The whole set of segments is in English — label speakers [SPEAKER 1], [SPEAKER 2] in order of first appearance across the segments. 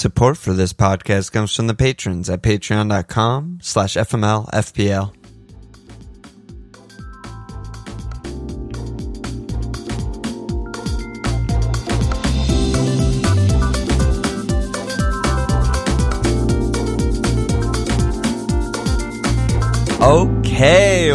[SPEAKER 1] Support for this podcast comes from the patrons at patreon.com slash FMLFPL.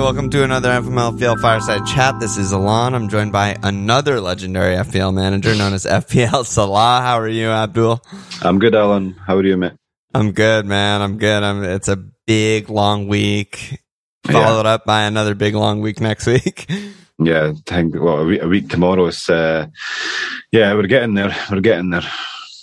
[SPEAKER 1] Welcome to another FMLFPL Fireside Chat. This is Alon. I'm joined by another legendary FPL manager known as FPL Salah. How are you, Abdul?
[SPEAKER 2] I'm good, Alan. How are you, man?
[SPEAKER 1] I'm good, man. I'm good. I'm, it's a big, long week, followed up by another big, long week next week.
[SPEAKER 2] Yeah, thank well, a week, a week tomorrow is. Uh, yeah, we're getting there. We're getting there.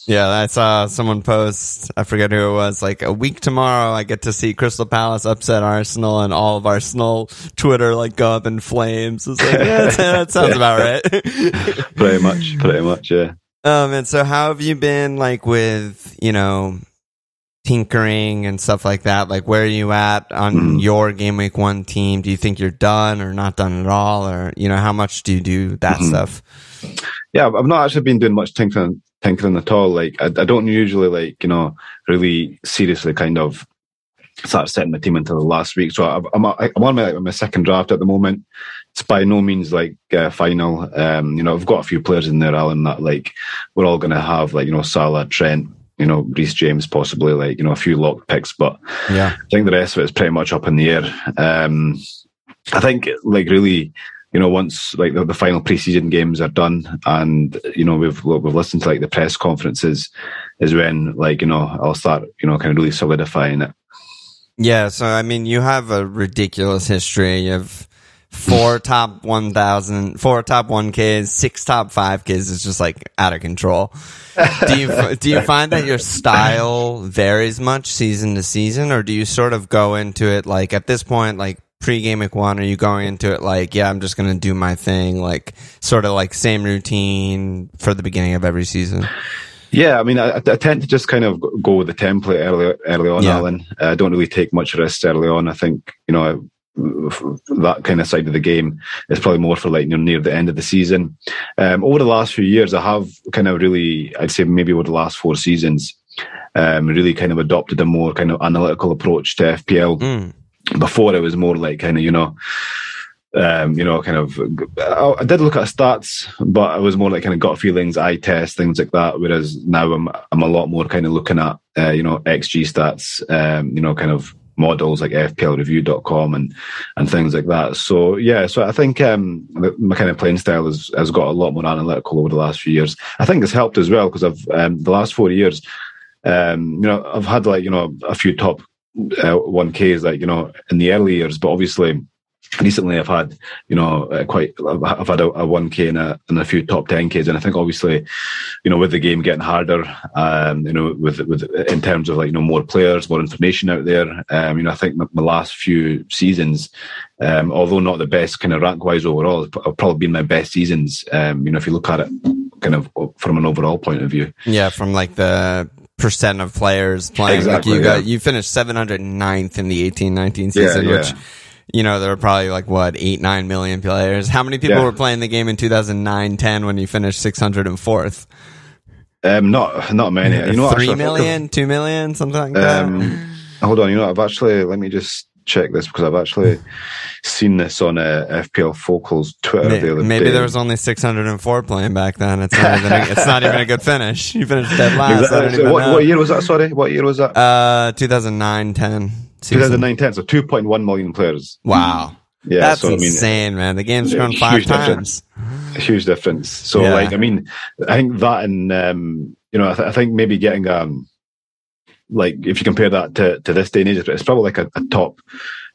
[SPEAKER 1] Yeah, I saw someone post, I forget who it was, like a week tomorrow I get to see Crystal Palace upset Arsenal and all of Arsenal Twitter like go up in flames. It's like, yeah, that sounds about right.
[SPEAKER 2] pretty much, pretty much, yeah.
[SPEAKER 1] Um, and so how have you been like with, you know, tinkering and stuff like that? Like where are you at on
[SPEAKER 2] Mm.
[SPEAKER 1] your game week one team? Do you think you're done or not done at all? Or, you know, how much do you do that
[SPEAKER 2] Mhm.
[SPEAKER 1] stuff?
[SPEAKER 2] Yeah, I've not actually been doing much tinkering, tinkering at all. Like, I, I don't usually like, you know, really seriously kind of start setting the team until the last week. So I'm, I'm, I'm on my, my second draft at the moment. It's by no means like uh, final. Um, you know, I've got a few players in there, Alan, that like we're all going to have like, you know, Salah, Trent, you know, Reece James, possibly like, you know, a few locked picks, but
[SPEAKER 1] Yeah.
[SPEAKER 2] I think the rest of it is pretty much up in the air. Um, I think like really, you know, once like the, the final preseason games are done, and you know we've we've listened to like the press conferences, is when like you know I'll start you know kind of really solidifying it.
[SPEAKER 1] Yeah, so I mean, you have a ridiculous history. You have four top 1,000, four top 1Ks, six top 5Ks. It's just like out of control. Do you, do you find that your style varies much season to season, or do you sort of go into it like at this point, like pre-game week one, are you going into it like, yeah, I'm just going to do my thing, like sort of like same routine for the beginning of every season?
[SPEAKER 2] Yeah, I mean, I, I tend to just kind of go with the template early early on,
[SPEAKER 1] Yeah.
[SPEAKER 2] Alan. Uh, I don't really take much risk early on. I think you know that kind of side of the game is probably more for like you know, near the end of the season. Um, over the last few years, I have kind of really, I'd say maybe over the last four seasons, um, really kind of adopted a more kind of analytical approach to FPL
[SPEAKER 1] Mm.
[SPEAKER 2] Before it was more like kind of you know um you know kind of I, I did look at stats but I was more like kind of gut feelings eye test things like that whereas now i'm i'm a lot more kind of looking at uh, you know xg stats um you know kind of models like fplreview.com and and things like that. So yeah so i think um my kind of playing style has has got a lot more analytical over the last few years. I think it's helped as well because i've um the last four years um you know i've had like you know a few top uh, 1Ks like you know in the early years, but obviously recently I've had you know uh, quite I've had a, a 1K and a, and a few top 10Ks, and I think obviously you know with the game getting harder, um, you know with with in terms of like you know more players, more information out there, um, you know I think my, my last few seasons. Um, although not the best kind of rank wise overall, have probably been my best seasons. Um, you know, if you look at it kind of from an overall point of view.
[SPEAKER 1] Yeah, from like the percent of players playing.
[SPEAKER 2] Exactly,
[SPEAKER 1] like you got you finished 709th in the 18-19 season,
[SPEAKER 2] yeah.
[SPEAKER 1] which you know there were probably like what eight nine million players. How many people
[SPEAKER 2] Yeah.
[SPEAKER 1] were playing the game in 2009-10 when you finished 604th?
[SPEAKER 2] Um, not not many. You know,
[SPEAKER 1] Three
[SPEAKER 2] actually, I think I've-
[SPEAKER 1] million, two million, something like that.
[SPEAKER 2] Um, hold on, you know, I've actually let me just check this because I've actually seen this on uh, FPL Focal's Twitter
[SPEAKER 1] May-
[SPEAKER 2] the other
[SPEAKER 1] Maybe
[SPEAKER 2] day.
[SPEAKER 1] there was only 604 playing back then. It's not even a, it's not even a good finish. You finished dead last.
[SPEAKER 2] Exactly. what, what year was that? Sorry, what year was that?
[SPEAKER 1] Uh, 2009 10.
[SPEAKER 2] 2009 10, so 2.1 million players.
[SPEAKER 1] Wow.
[SPEAKER 2] Yeah,
[SPEAKER 1] That's
[SPEAKER 2] so I mean,
[SPEAKER 1] insane, man. The game's grown five
[SPEAKER 2] difference.
[SPEAKER 1] times.
[SPEAKER 2] a huge difference. So,
[SPEAKER 1] Yeah.
[SPEAKER 2] like, I mean, I think that and um, you know, I, th- I think maybe getting um, like if you compare that to to this day and age, it's probably like a, a top,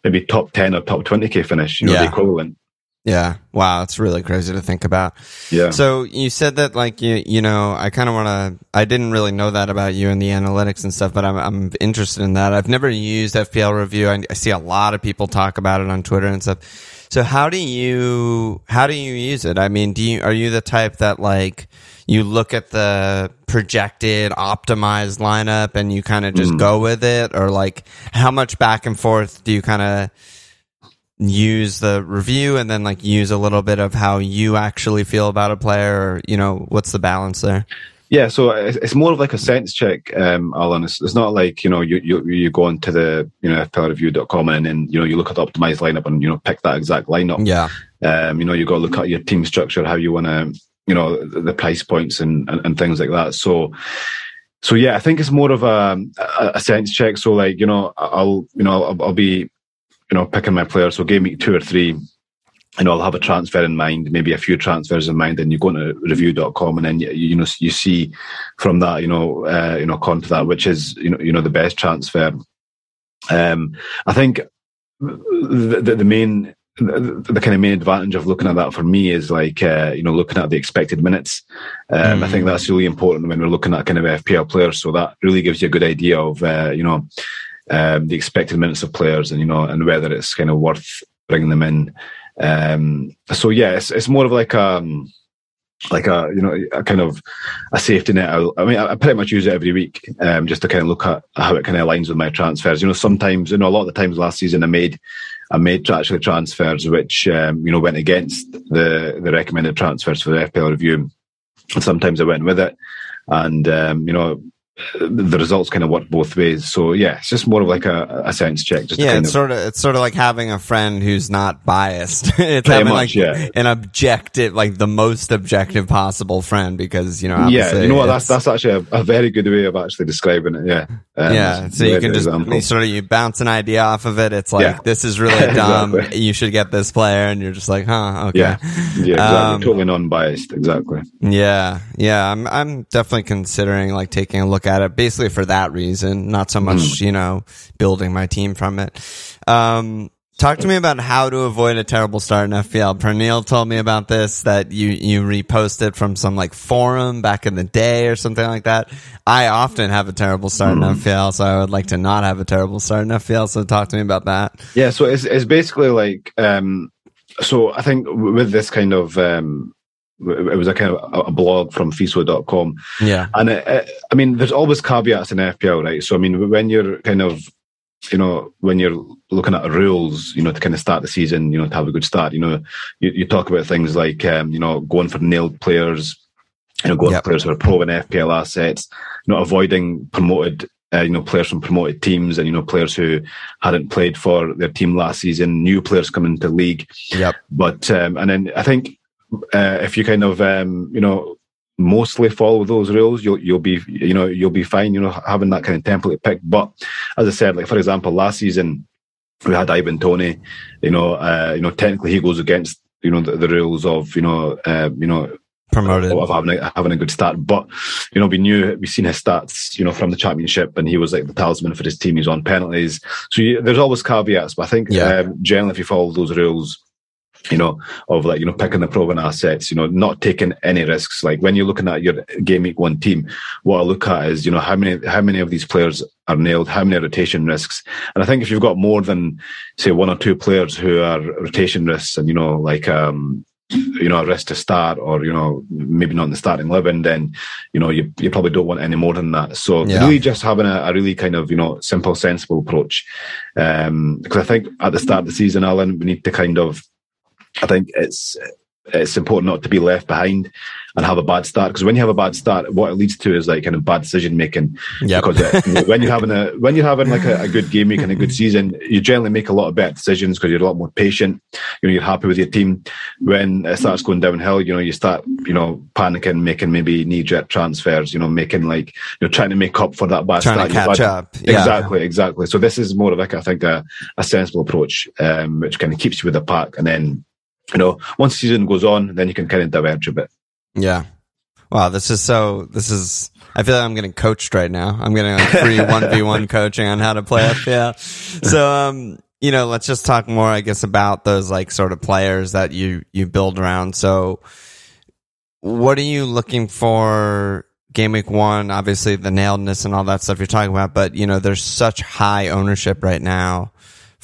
[SPEAKER 2] maybe top 10 or top 20k finish. You know,
[SPEAKER 1] Yeah.
[SPEAKER 2] the equivalent.
[SPEAKER 1] Yeah. Wow. It's really crazy to think about.
[SPEAKER 2] Yeah.
[SPEAKER 1] So you said that like you you know I kind of want to I didn't really know that about you and the analytics and stuff but I'm I'm interested in that. I've never used FPL review. I, I see a lot of people talk about it on Twitter and stuff. So how do you how do you use it? I mean, do you are you the type that like you look at the projected optimized lineup and you kind of just
[SPEAKER 2] Mm.
[SPEAKER 1] go with it or like how much back and forth do you kind of use the review and then like use a little bit of how you actually feel about a player or you know what's the balance there
[SPEAKER 2] Yeah, so it's, more of like a sense check, um, Alan. It's, it's not like you know you you you go into the you know FPLreview.com and then you know you look at the optimized lineup and you know pick that exact lineup.
[SPEAKER 1] Yeah.
[SPEAKER 2] Um, you know you got to look at your team structure, how you want to you know the, price points and, and and things like that. So so yeah, I think it's more of a a sense check. So like you know I'll you know I'll, I'll be you know picking my players. So game week two or three you know, I'll have a transfer in mind, maybe a few transfers in mind, and you go into review.com and then you, you know you see from that, you know, uh, you know, con to that, which is you know, you know, the best transfer. Um, I think the, the main the, the, kind of main advantage of looking at that for me is like uh, you know looking at the expected minutes. Um, mm. I think mm. that's really important when we're looking at kind of FPL players. So that really gives you a good idea of uh, you know um, the expected minutes of players and you know and whether it's kind of worth bringing them in um, so yeah, it's, it's more of like um like a you know a kind of a safety net. I, I mean, I pretty much use it every week um, just to kind of look at how it kind of aligns with my transfers. You know, sometimes you know a lot of the times last season I made I made actually transfers which um, you know went against the the recommended transfers for the FPL review, sometimes I went with it. And um, you know, the results kind of work both ways. So yeah, it's just more of like a, a sense check. Just
[SPEAKER 1] yeah, it's
[SPEAKER 2] of,
[SPEAKER 1] sort of it's sort of like having a friend who's not biased. it's having much, like yeah. an objective, like the most objective possible friend, because you know.
[SPEAKER 2] Yeah, you know what? That's that's actually a, a, very good way of actually describing it. Yeah.
[SPEAKER 1] Um, yeah, so you can just you sort of you bounce an idea off of it. It's like yeah. this is really dumb. exactly. You should get this player, and you're just like, huh? Okay.
[SPEAKER 2] Yeah, yeah, exactly. Um, totally non-biased. Exactly.
[SPEAKER 1] Yeah, yeah. I'm I'm definitely considering like taking a look at it basically for that reason, not so much, mm. you know, building my team from it. Um, talk to me about how to avoid a terrible start in FPL. Pernille told me about this that you, you reposted from some like forum back in the day or something like that. I often have a terrible start mm. in FPL, so I would like to not have a terrible start in FPL. So talk to me about that.
[SPEAKER 2] Yeah. So it's, it's basically like, um, so I think with this kind of, um, it was a kind of a blog from FISO.com.
[SPEAKER 1] Yeah.
[SPEAKER 2] And it, it, I mean, there's always caveats in FPL, right? So, I mean, when you're kind of, you know, when you're looking at rules, you know, to kind of start the season, you know, to have a good start, you know, you, you talk about things like, um, you know, going for nailed players, you know, going yep. for players who are proven FPL assets, you know, avoiding promoted uh, you know, players from promoted teams and, you know, players who hadn't played for their team last season, new players coming into league.
[SPEAKER 1] Yep.
[SPEAKER 2] But, um, and then I think uh, if you kind of um, you know mostly follow those rules, you'll you'll be you know you'll be fine. You know having that kind of template pick. But as I said, like for example, last season we had Ivan Toney. You know, uh, you know technically he goes against you know the, the rules of you know uh, you know
[SPEAKER 1] promoted
[SPEAKER 2] of having a, having a good start. But you know, we knew we've seen his stats, you know, from the championship, and he was like the talisman for his team. He's on penalties, so you, there's always caveats. But I think yeah. um, generally, if you follow those rules, you know, of like, you know, picking the proven assets, you know, not taking any risks. Like when you're looking at your game week one team, what I look at is, you know, how many, how many of these players are nailed, how many rotation risks. And I think if you've got more than say one or two players who are rotation risks and, you know, like, um, you know, a risk to start or, you know, maybe not in the starting 11, then, you know, you, you probably don't want any more than that. So yeah. really just having a, a, really kind of, you know, simple, sensible approach. Um, because I think at the start of the season, Alan, we need to kind of, I think it's it's important not to be left behind and have a bad start because when you have a bad start, what it leads to is like kind of bad decision making.
[SPEAKER 1] Yeah.
[SPEAKER 2] Because uh, when you're having a when you're having like a, a, good game week and a good season, you generally make a lot of better decisions because you're a lot more patient. You know, you're happy with your team. When it starts going downhill, you know, you start you know panicking, making maybe knee jerk transfers. You know, making like you're trying to make up for that bad
[SPEAKER 1] trying
[SPEAKER 2] start.
[SPEAKER 1] To catch up.
[SPEAKER 2] Yeah. Exactly, exactly. So this is more of like I think a, a sensible approach, um, which kind of keeps you with the pack, and then you know, once the season goes on, then you can kind of diverge a bit.
[SPEAKER 1] Yeah. Wow, this is so. This is. I feel like I'm getting coached right now. I'm getting like free one v one coaching on how to play FPL. So, um, you know, let's just talk more, I guess, about those like sort of players that you you build around. So, what are you looking for? Game week one, obviously the nailedness and all that stuff you're talking about, but you know, there's such high ownership right now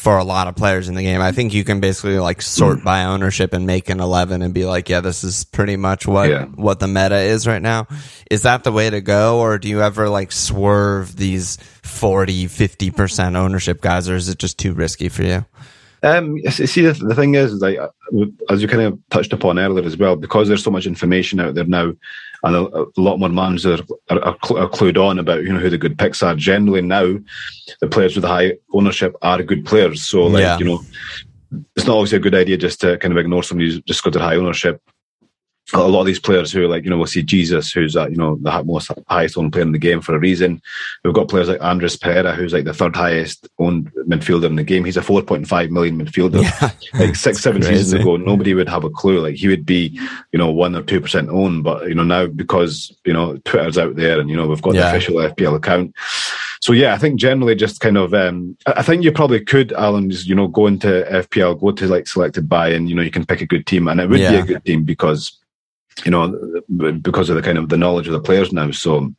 [SPEAKER 1] for a lot of players in the game. I think you can basically like sort mm. by ownership and make an 11 and be like, yeah, this is pretty much what, yeah. what the meta is right now. Is that the way to go? Or do you ever like swerve these 40, 50% ownership guys or is it just too risky for you?
[SPEAKER 2] Um, see, the, the thing is, like, as you kind of touched upon earlier as well, because there's so much information out there now, and a, a lot more managers are, are, are, clued on about you know who the good picks are. Generally now, the players with the high ownership are good players. So like yeah. you know, it's not always a good idea just to kind of ignore somebody who's just got their high ownership a lot of these players who are like, you know, we'll see Jesus, who's, uh, you know, the most highest owned player in the game for a reason. We've got players like Andreas Pereira, who's like the third highest owned midfielder in the game. He's a 4.5 million midfielder. Yeah. Like six, seven Crazy. seasons ago, nobody would have a clue. Like he would be, you know, one or 2% owned. But, you know, now because, you know, Twitter's out there and, you know, we've got yeah. the official FPL account. So yeah, I think generally just kind of, um, I think you probably could, Alan, just, you know, go into FPL, go to like selected by, and, you know, you can pick a good team and it would yeah. be a good team because you know, because of the kind of the knowledge of the players now. So,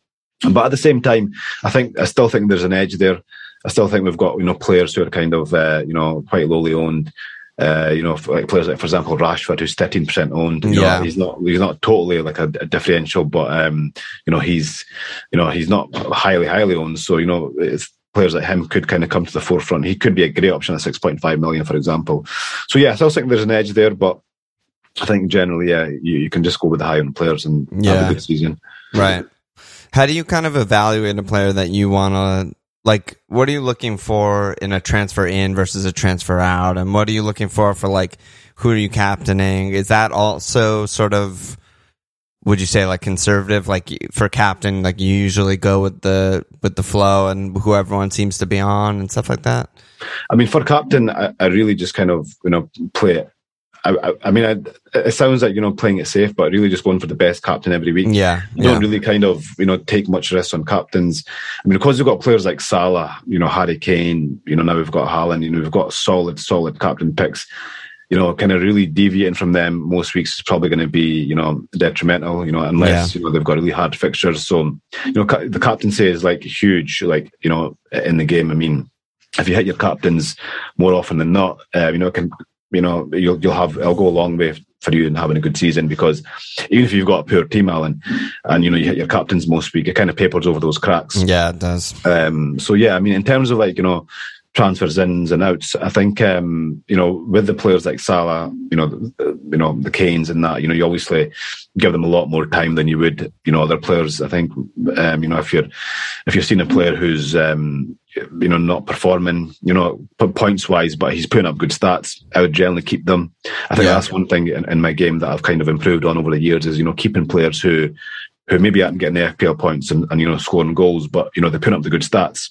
[SPEAKER 2] but at the same time, I think I still think there's an edge there. I still think we've got you know players who are kind of uh, you know quite lowly owned. Uh, you know, like players like, for example, Rashford, who's thirteen percent owned. You yeah, know, he's not he's not totally like a, a, differential, but um, you know, he's you know he's not highly highly owned. So you know, players like him could kind of come to the forefront. He could be a great option at six point five million, for example. So yeah, I still think there's an edge there, but I think generally, yeah, you, you can just go with the high end players and yeah. have a good season.
[SPEAKER 1] Right. How do you kind of evaluate a player that you want to like? What are you looking for in a transfer in versus a transfer out, and what are you looking for for like who are you captaining? Is that also sort of would you say like conservative like for captain like you usually go with the with the flow and who everyone seems to be on and stuff like that
[SPEAKER 2] i mean for captain i, I really just kind of you know play it I, I, mean, I, it sounds like you know playing it safe, but really just going for the best captain every week.
[SPEAKER 1] Yeah,
[SPEAKER 2] you don't really kind of you know take much risk on captains. I mean, because we've got players like Salah, you know, Harry Kane, you know, now we've got Haaland, you know, we've got solid, solid captain picks. You know, kind of really deviating from them most weeks is probably going to be you know detrimental. You know, unless yeah. you know they've got really hard fixtures. So you know, the captaincy is like huge, like you know, in the game. I mean, if you hit your captains more often than not, uh, you know, it can you know, you'll you'll have it'll go a long way for you in having a good season because even if you've got a poor team, Alan, and you know you hit your captains most week, it kind of papers over those cracks.
[SPEAKER 1] Yeah, it does.
[SPEAKER 2] Um, so yeah, I mean, in terms of like you know transfers ins and outs. I think um, you know with the players like Salah, you know, the, you know the Kanes and that. You know, you obviously give them a lot more time than you would you know other players. I think um, you know if you're if you're seeing a player who's um, you know not performing, you know points wise, but he's putting up good stats, I would generally keep them. I think yeah. that's one thing in, in my game that I've kind of improved on over the years is you know keeping players who who maybe aren't getting the FPL points and, and you know scoring goals, but you know they're putting up the good stats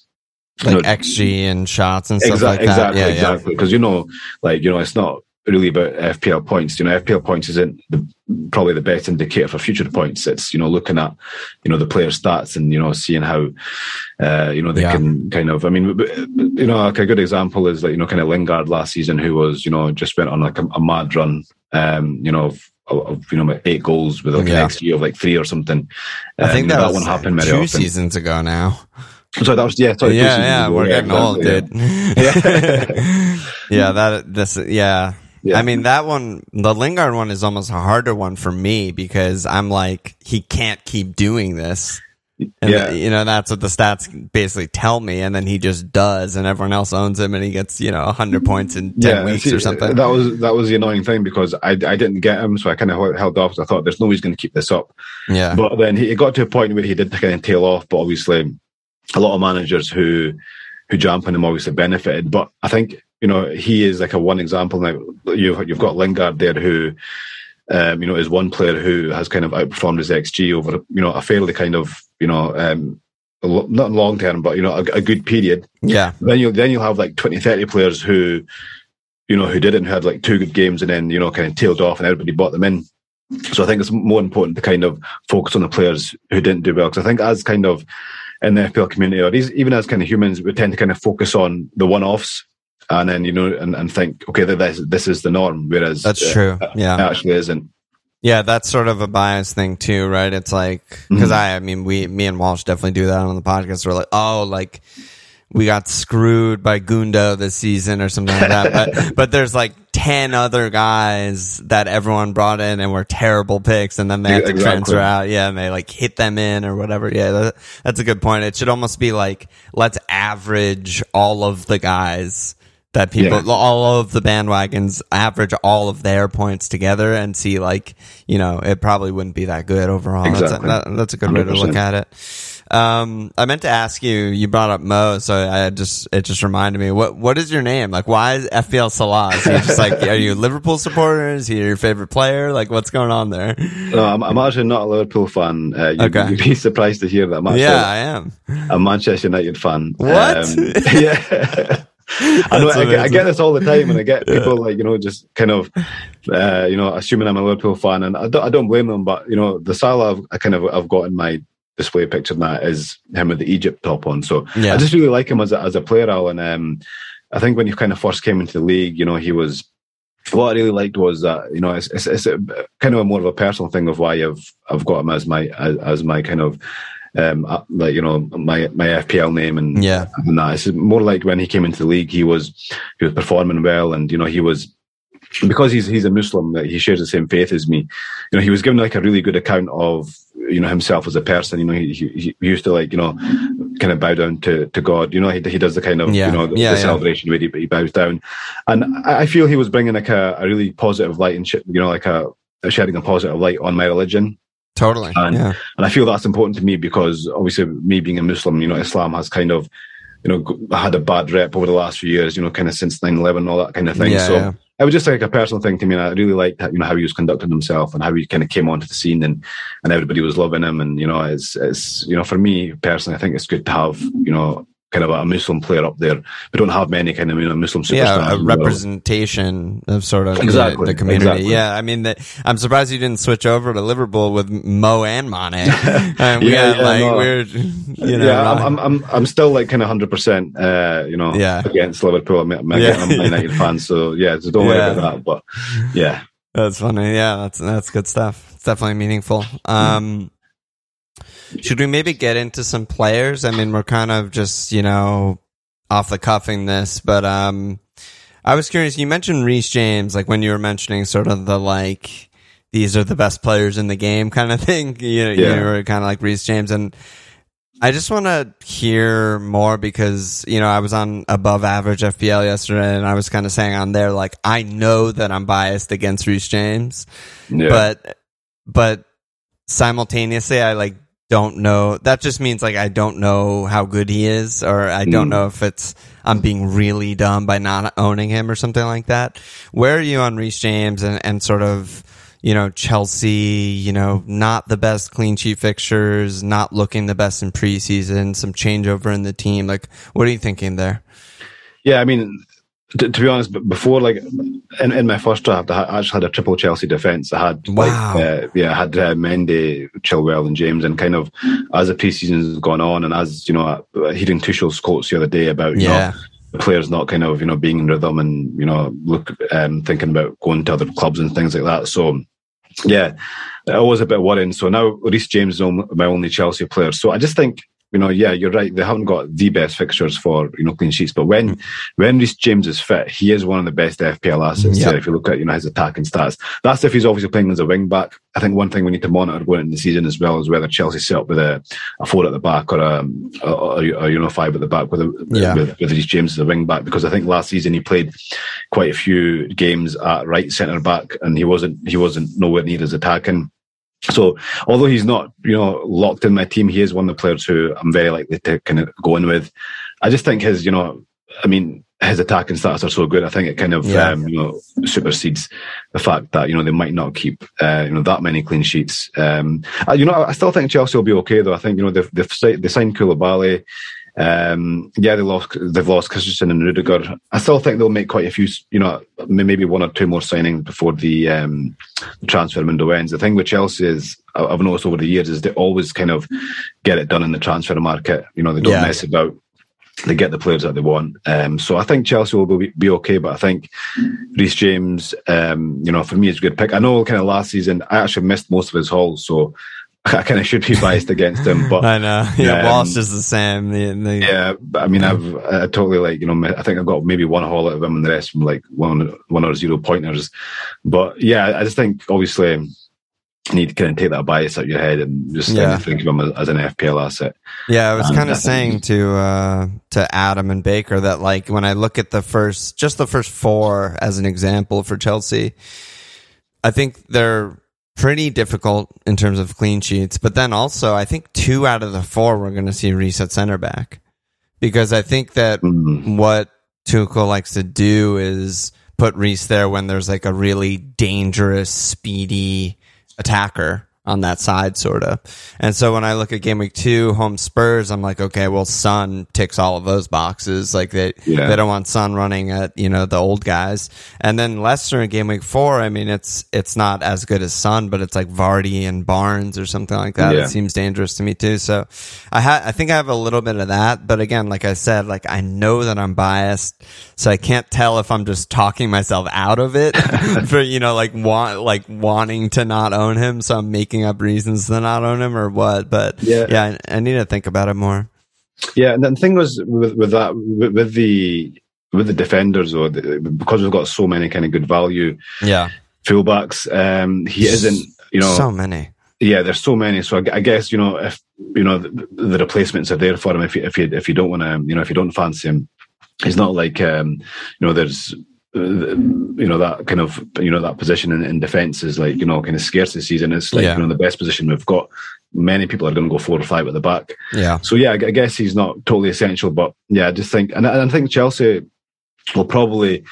[SPEAKER 1] like you know, xG and shots and stuff exa- like
[SPEAKER 2] that. Exactly, yeah, exactly. Because yeah. you know, like you know, it's not really about FPL points. You know, FPL points isn't the, probably the best indicator for future points. It's you know looking at you know the player stats and you know seeing how uh, you know they yeah. can kind of. I mean, you know, like a good example is like you know kind of Lingard last season, who was you know just went on like a, a mad run. Um, you know, of, of, you know eight goals with like yeah. an XG of like three or something.
[SPEAKER 1] I think um, that, that one happened two often. seasons ago now.
[SPEAKER 2] Sorry, that was yeah. Sorry,
[SPEAKER 1] yeah, yeah. We're getting old, dude. Yeah, yeah. That this, yeah. Yeah. I mean, that one, the Lingard one is almost a harder one for me because I'm like, he can't keep doing this. And yeah. you know, that's what the stats basically tell me. And then he just does and everyone else owns him and he gets, you know, hundred points in 10 yeah, weeks see, or something.
[SPEAKER 2] That was, that was the annoying thing because I, I didn't get him. So I kind of held off. I thought there's no way he's going to keep this up.
[SPEAKER 1] Yeah.
[SPEAKER 2] But then he, he got to a point where he did kind of tail off, but obviously a lot of managers who who jump on him obviously benefited. But I think you know he is like a one example now. You've you've got Lingard there who. Um, you know, is one player who has kind of outperformed his XG over, you know, a fairly kind of, you know, um, not long term, but you know, a, a, good period.
[SPEAKER 1] Yeah.
[SPEAKER 2] Then you then you'll have like 20, 30 players who, you know, who didn't who had like two good games and then you know kind of tailed off and everybody bought them in. So I think it's more important to kind of focus on the players who didn't do well because I think as kind of in the FPL community, or even as kind of humans, we tend to kind of focus on the one-offs and then you know and, and think, okay, this this is the norm. Whereas
[SPEAKER 1] that's uh, true. Yeah,
[SPEAKER 2] actually isn't.
[SPEAKER 1] Yeah, that's sort of a bias thing too, right? It's like because mm-hmm. I, I mean, we, me and Walsh definitely do that on the podcast. We're like, oh, like we got screwed by Gundo this season or something like that. but but there's like ten other guys that everyone brought in and were terrible picks, and then they had to exactly. transfer out. Yeah, and they like hit them in or whatever. Yeah, that, that's a good point. It should almost be like let's average all of the guys that people,
[SPEAKER 2] Yeah.
[SPEAKER 1] all of the bandwagons average all of their points together and see like, you know, it probably wouldn't be that good overall.
[SPEAKER 2] Exactly.
[SPEAKER 1] That's, a, that, that's a good way to look at it. Um, I meant to ask you, you brought up Mo, so I just, it just reminded me, what, what is your name? Like, why is FPL Salah? Is just like, are you Liverpool supporter? Is he your favorite player? Like, what's going on there?
[SPEAKER 2] No, I'm, I'm actually not a Liverpool fan. Uh, you,
[SPEAKER 1] Okay.
[SPEAKER 2] You'd be surprised to hear that. Actually
[SPEAKER 1] Yeah, I am.
[SPEAKER 2] a Manchester United fan.
[SPEAKER 1] What?
[SPEAKER 2] Um, yeah. I know. I get, I get this all the time, and I get people like you know just kind of, uh, you know, assuming I'm a Liverpool fan, and I don't, I don't blame them. But you know, the Salah I've, I kind of I've got in my display picture now is him with the Egypt top on. So
[SPEAKER 1] Yeah.
[SPEAKER 2] I just really like him as a, as a player, Al. And um, I think when he kind of first came into the league, you know, he was. What I really liked was that you know it's, it's, it's a, kind of a more of a personal thing of why I've I've got him as my as, as my kind of um uh, like you know my my FPL name and
[SPEAKER 1] Yeah.
[SPEAKER 2] and that. It's more like when he came into the league, he was he was performing well, and you know he was because he's he's a Muslim that he shares the same faith as me. You know, he was given like a really good account of you know himself as a person. You know, he he, he used to like you know kind of bow down to to God. You know, he he does the kind of
[SPEAKER 1] Yeah.
[SPEAKER 2] you know the,
[SPEAKER 1] Yeah,
[SPEAKER 2] the
[SPEAKER 1] yeah.
[SPEAKER 2] celebration where he, he bows down, and I, feel he was bringing like a, a really positive light and shit. You know, like a, a shedding a positive light on my religion.
[SPEAKER 1] Totally.
[SPEAKER 2] And-
[SPEAKER 1] yeah.
[SPEAKER 2] And I feel that's important to me because obviously me being a Muslim, you know, Islam has kind of, you know, had a bad rep over the last few years, you know, kind of since 9-11, all that kind of thing.
[SPEAKER 1] Yeah,
[SPEAKER 2] so
[SPEAKER 1] yeah.
[SPEAKER 2] it was just like a personal thing to me. And I really liked, you know, how he was conducting himself and how he kind of came onto the scene and, and everybody was loving him. And, you know, it's, it's, you know, for me personally, I think it's good to have, you know, kind of a Muslim player up there. We don't have many kind of, you know, Muslim superstars.
[SPEAKER 1] yeah, a
[SPEAKER 2] the
[SPEAKER 1] representation of sort of the-
[SPEAKER 2] Exactly,
[SPEAKER 1] the, community.
[SPEAKER 2] exactly.
[SPEAKER 1] Yeah, I mean, the, I'm surprised you didn't switch over to Liverpool with Mo and Mane. and we
[SPEAKER 2] Yeah, yeah,
[SPEAKER 1] like
[SPEAKER 2] no.
[SPEAKER 1] we're, you know,
[SPEAKER 2] yeah, I'm, I'm, I'm, still like kind of hundred percent, uh, you know,
[SPEAKER 1] Yeah.
[SPEAKER 2] against Liverpool. I'm, I'm,
[SPEAKER 1] Yeah.
[SPEAKER 2] I'm a United fan, so yeah, so don't worry about that. But yeah,
[SPEAKER 1] that's funny. Yeah, that's that's good stuff. It's definitely meaningful. Um, should we maybe get into some players? I mean, we're kind of just you know off the cuffing this, but um, I was curious. You mentioned Reece James, like when you were mentioning sort of the like these are the best players in the game kind of thing. You know,
[SPEAKER 2] Yeah.
[SPEAKER 1] you were kind of like Reece James, and I just want to hear more because you know I was on above average FPL yesterday, and I was kind of saying on there like I know that I'm biased against Reece James,
[SPEAKER 2] yeah,
[SPEAKER 1] but but simultaneously I like don't know. That just means like I don't know how good he is, or I don't
[SPEAKER 2] Mm.
[SPEAKER 1] know if it's I'm being really dumb by not owning him or something like that. Where are you on Reece James and and sort of you know Chelsea? You know, not the best clean sheet fixtures, not looking the best in preseason, some changeover in the team. Like, what are you thinking there?
[SPEAKER 2] yeah. I mean, to, to be honest, before like in, in my first draft, I actually had a triple Chelsea defense. I had
[SPEAKER 1] Wow.
[SPEAKER 2] like, uh, yeah, I had uh, Mendy, Chilwell, and James, and kind of as the preseason's gone on, and as you know, uh, hearing Tuchel's quotes the other day about you
[SPEAKER 1] Yeah.
[SPEAKER 2] know the players not kind of you know being in rhythm and you know look um, thinking about going to other clubs and things like that. So yeah, it was a bit worrying. So now Reece James is my only Chelsea player. So I just think you know, yeah, you're right. They haven't got the best fixtures for you know clean sheets, but when when Reece James is fit, he is one of the best FPL assets.
[SPEAKER 1] Yeah.
[SPEAKER 2] uh, if you look at you know his attacking stats, that's if he's obviously playing as a wing back. I think one thing we need to monitor going into the season as well is whether Chelsea set up with a, a four at the back or a, a, a you know five at the back with a,
[SPEAKER 1] Yeah.
[SPEAKER 2] with, with Reece James as a wing back because I think last season he played quite a few games at right centre back and he wasn't he wasn't nowhere near as attacking. So although he's not, you know, locked in my team, he is one of the players who I'm very likely to kind of go in with. I just think his, you know, I mean, his attacking stats are so good. I think it kind of,
[SPEAKER 1] Yeah.
[SPEAKER 2] um, you know, supersedes the fact that you know they might not keep, uh, you know, that many clean sheets. Um, uh, you know, I still think Chelsea will be okay though. I think you know they've they've, they signed Koulibaly. Um, yeah, they lost. They've lost Christensen and Rudiger. I still think they'll make quite a few. You know, maybe one or two more signings before the um, the transfer window ends. The thing with Chelsea is, I've noticed over the years, is they always kind of get it done in the transfer market. You know, they don't
[SPEAKER 1] Yeah.
[SPEAKER 2] mess about. They get the players that they want. Um, so I think Chelsea will be, be okay, but I think Reece James, um, you know, for me, is a good pick. I know kind of last season, I actually missed most of his hauls, so I kind of should be biased against him. But
[SPEAKER 1] I know. Yeah,
[SPEAKER 2] Um,
[SPEAKER 1] Walsh is the same. The, the,
[SPEAKER 2] yeah, but I mean, I've I totally like you know, I think I've got maybe one haul out of him, and the rest from like one one or zero pointers. But yeah, I just think obviously you need to kind of take that bias out of your head and just
[SPEAKER 1] Yeah.
[SPEAKER 2] think of him as, as an FPL asset.
[SPEAKER 1] Yeah, I was
[SPEAKER 2] Um,
[SPEAKER 1] kind of saying to uh, to Adam and Baker that like when I look at the first, just the first four as an example for Chelsea, I think they're pretty difficult in terms of clean sheets. But then also, I think two out of the four we're going to see reset center back because I think that
[SPEAKER 2] Mm.
[SPEAKER 1] what Tuchel likes to do is put Reece there when there's like a really dangerous, speedy attacker on that side, sort of. And so when I look at game week two, home Spurs, I'm like, okay, well, Son ticks all of those boxes. Like they,
[SPEAKER 2] Yeah.
[SPEAKER 1] they don't want Son running at, you know, the old guys. And then Leicester in game week four, I mean, it's, it's not as good as Son, but it's like Vardy and Barnes or something like that.
[SPEAKER 2] Yeah.
[SPEAKER 1] It seems dangerous to me too. So I ha- I think I have a little bit of that, but again, like I said, like I know that I'm biased, so I can't tell if I'm just talking myself out of it for, you know, like want, like wanting to not own him. So I'm making up reasons to not own him or what, but
[SPEAKER 2] Yeah.
[SPEAKER 1] yeah, I, I need to think about it more.
[SPEAKER 2] Yeah, and the thing was with, with that with, with the with the defenders or the- because we've got so many kind of good value
[SPEAKER 1] Yeah.
[SPEAKER 2] fullbacks, um, he isn't. You know,
[SPEAKER 1] so many.
[SPEAKER 2] yeah, there's so many. So I, I guess you know if you know the, the replacements are there for him. If you if you if you don't want to, you know, if you don't fancy him, it's not like um, you know there's. You know that kind of you know that position in, in defence is like you know kind of scarce this season. It's like
[SPEAKER 1] Yeah.
[SPEAKER 2] you know the best position we've got. Many people are going to go four or five at the back.
[SPEAKER 1] Yeah.
[SPEAKER 2] So yeah, I guess he's not totally essential, but yeah, I just think, and I, and I think Chelsea will probably, you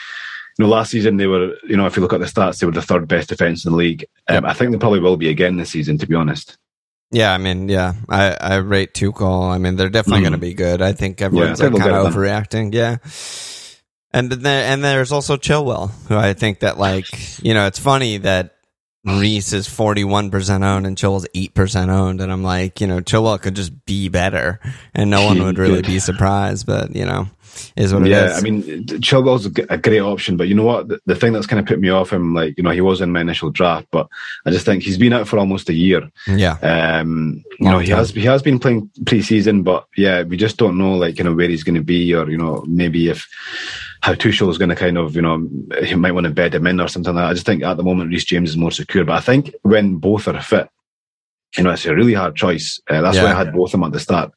[SPEAKER 2] know, last season they were, you know, if you look at the stats, they were the third best defense in the league. Um, I think they probably will be again this season, to be honest.
[SPEAKER 1] Yeah, I mean, yeah, I, I rate Tuchel. I mean, they're definitely
[SPEAKER 2] Mhm.
[SPEAKER 1] going to be good. I think everyone's
[SPEAKER 2] I
[SPEAKER 1] like kind of overreacting. Yeah. And then, and there's also Chilwell, who I think that like, you know, it's funny that Reece is 41% owned and Chilwell's 8% owned. And I'm like, you know, Chilwell could just be better and no one would really be surprised, but you know, is what it is.
[SPEAKER 2] yeah, I mean, Chilwell's a great option, but you know what? The, the thing that's kind of put me off him, like, you know, he was in my initial draft, but I just think he's been out for almost a year.
[SPEAKER 1] yeah.
[SPEAKER 2] Um, you
[SPEAKER 1] Long
[SPEAKER 2] know, he has he has been playing pre-season, but yeah, we just don't know like you know where he's going to be, or you know maybe if how Tuchel is going to kind of you know he might want to bed him in or something like that. I just think at the moment Reece James is more secure, but I think when both are fit. You know, it's a really hard choice. Uh, that's why I had both of them at the start.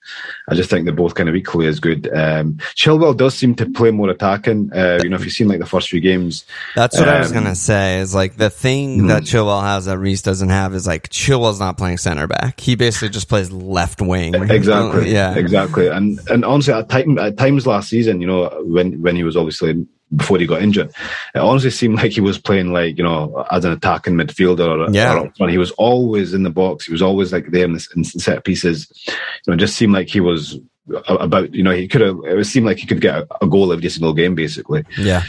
[SPEAKER 2] I just think they're both kind of equally as good. Um, Chilwell does seem to play more attacking. Uh, you know, if you've seen like the first few games,
[SPEAKER 1] That's what I was
[SPEAKER 2] Um,
[SPEAKER 1] gonna say. Is like the thing
[SPEAKER 2] Mhm.
[SPEAKER 1] that Chilwell has that Reece doesn't have is like Chilwell's not playing center back. He basically just plays left wing.
[SPEAKER 2] Exactly.
[SPEAKER 1] Yeah.
[SPEAKER 2] Exactly. And and honestly, at time at times last season, you know, when when he was obviously before he got injured, it honestly seemed like he was playing like you know as an attacking midfielder or,
[SPEAKER 1] Yeah.
[SPEAKER 2] or. He was always in the box. He was always like there in, the, in set pieces. You know, it just seemed like he was about you know he could have. It seemed like he could get a, a goal every single game basically.
[SPEAKER 1] Yeah.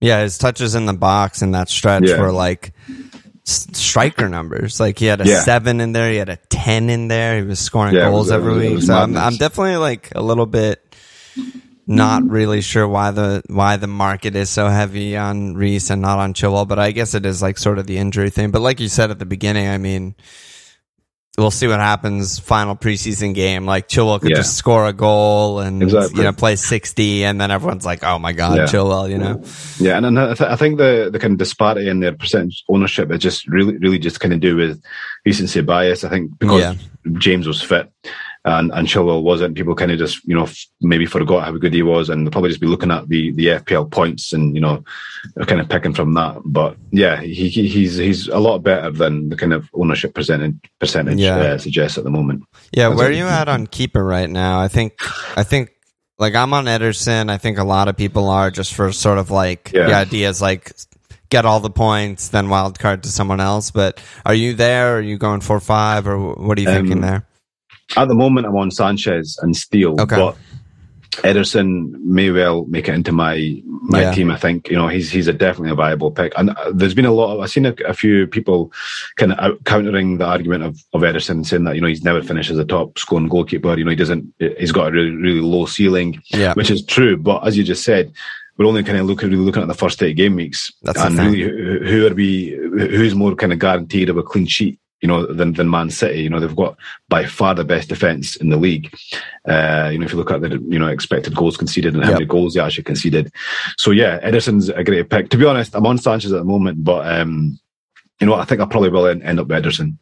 [SPEAKER 1] Yeah, his touches in the box in that stretch
[SPEAKER 2] Yeah.
[SPEAKER 1] were like striker numbers. Like he had a
[SPEAKER 2] Yeah.
[SPEAKER 1] seven in there, he had a ten in there. He was scoring
[SPEAKER 2] Yeah,
[SPEAKER 1] goals
[SPEAKER 2] was-
[SPEAKER 1] every week. So I'm. I'm definitely like a little bit not mm-hmm. really sure why the why the market is so heavy on Reece and not on Chilwell. But I guess it is like sort of the injury thing. But like you said at the beginning, I mean. We'll see what happens. Final preseason game, like Chilwell could
[SPEAKER 2] Yeah.
[SPEAKER 1] just score a goal and
[SPEAKER 2] Exactly.
[SPEAKER 1] you know play sixty, and then everyone's like, "Oh my god,
[SPEAKER 2] Yeah.
[SPEAKER 1] Chilwell!" You know,
[SPEAKER 2] Yeah, and, and I, th- I think the the kind of disparity in their percentage ownership is just really really just kind of do with recency bias. I think because
[SPEAKER 1] Yeah.
[SPEAKER 2] James was fit and and Chilwell wasn't, people kind of just you know f- maybe forgot how good he was, and they'll probably just be looking at the the FPL points and you know kind of picking from that. But yeah, he, he he's he's a lot better than the kind of ownership percentage percentage
[SPEAKER 1] Yeah.
[SPEAKER 2] uh, suggests at the moment.
[SPEAKER 1] Yeah,
[SPEAKER 2] That's
[SPEAKER 1] where are you at on keeper right now? I think I think like I'm on Ederson. I think a lot of people are just for sort of like
[SPEAKER 2] Yeah.
[SPEAKER 1] the idea is like get all the points, then wild card to someone else. But are you there? Are you going four five, or what are you thinking
[SPEAKER 2] Um,
[SPEAKER 1] there?
[SPEAKER 2] At the moment, I'm on Sanchez and Steele,
[SPEAKER 1] Okay.
[SPEAKER 2] but Ederson may well make it into my my
[SPEAKER 1] Yeah.
[SPEAKER 2] team. I think you know he's he's a definitely a viable pick, and uh, there's been a lot. Of, I've seen a, a few people kind of countering the argument of, of Ederson, saying that you know he's never finished as a top scoring goalkeeper. You know he doesn't. He's got a really really low ceiling,
[SPEAKER 1] Yeah,
[SPEAKER 2] which is true. But as you just said, we're only kind of looking really looking at the first eight game weeks,
[SPEAKER 1] That's
[SPEAKER 2] and really who, who are we? Who's more kind of guaranteed of a clean sheet? You know, than than Man City. You know, they've got by far the best defense in the league. Uh, you know, if you look at the you know expected goals conceded and how
[SPEAKER 1] Yep.
[SPEAKER 2] many goals they actually conceded. So yeah, Ederson's a great pick. To be honest, I'm on Sanchez at the moment, but um, you know, I think I probably will end up Ederson.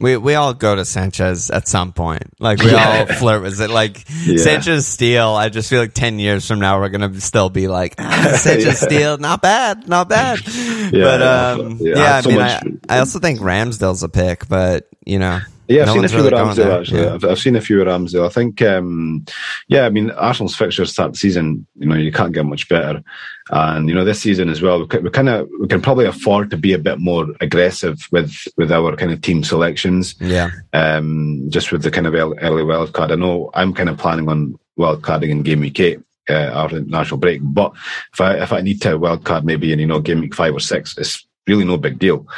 [SPEAKER 1] We we all go to Sanchez at some point. Like we all flirt with it. Like yeah. Sanchez Steele. I just feel like ten years from now we're gonna still be like ah, Sanchez yeah. Steele. Not bad, not bad. Yeah, but um, yeah, I, so mean, much, I, I also think Ramsdale's a pick, but you know.
[SPEAKER 2] Yeah, I've no seen a few really Ramsdale actually. Yeah. I've, I've, seen a few Ramsdale. I think, um, yeah, I mean, Arsenal's fixtures start the season. You know, you can't get much better. And you know, this season as well, we, we kind of we can probably afford to be a bit more aggressive with with our kind of team selections.
[SPEAKER 1] Yeah.
[SPEAKER 2] Um, just with the kind of early wild card. I know I'm kind of planning on wild carding in game week eight. Uh, after national break, but if I if I need to wild card maybe in you know game week five or six, it's really no big deal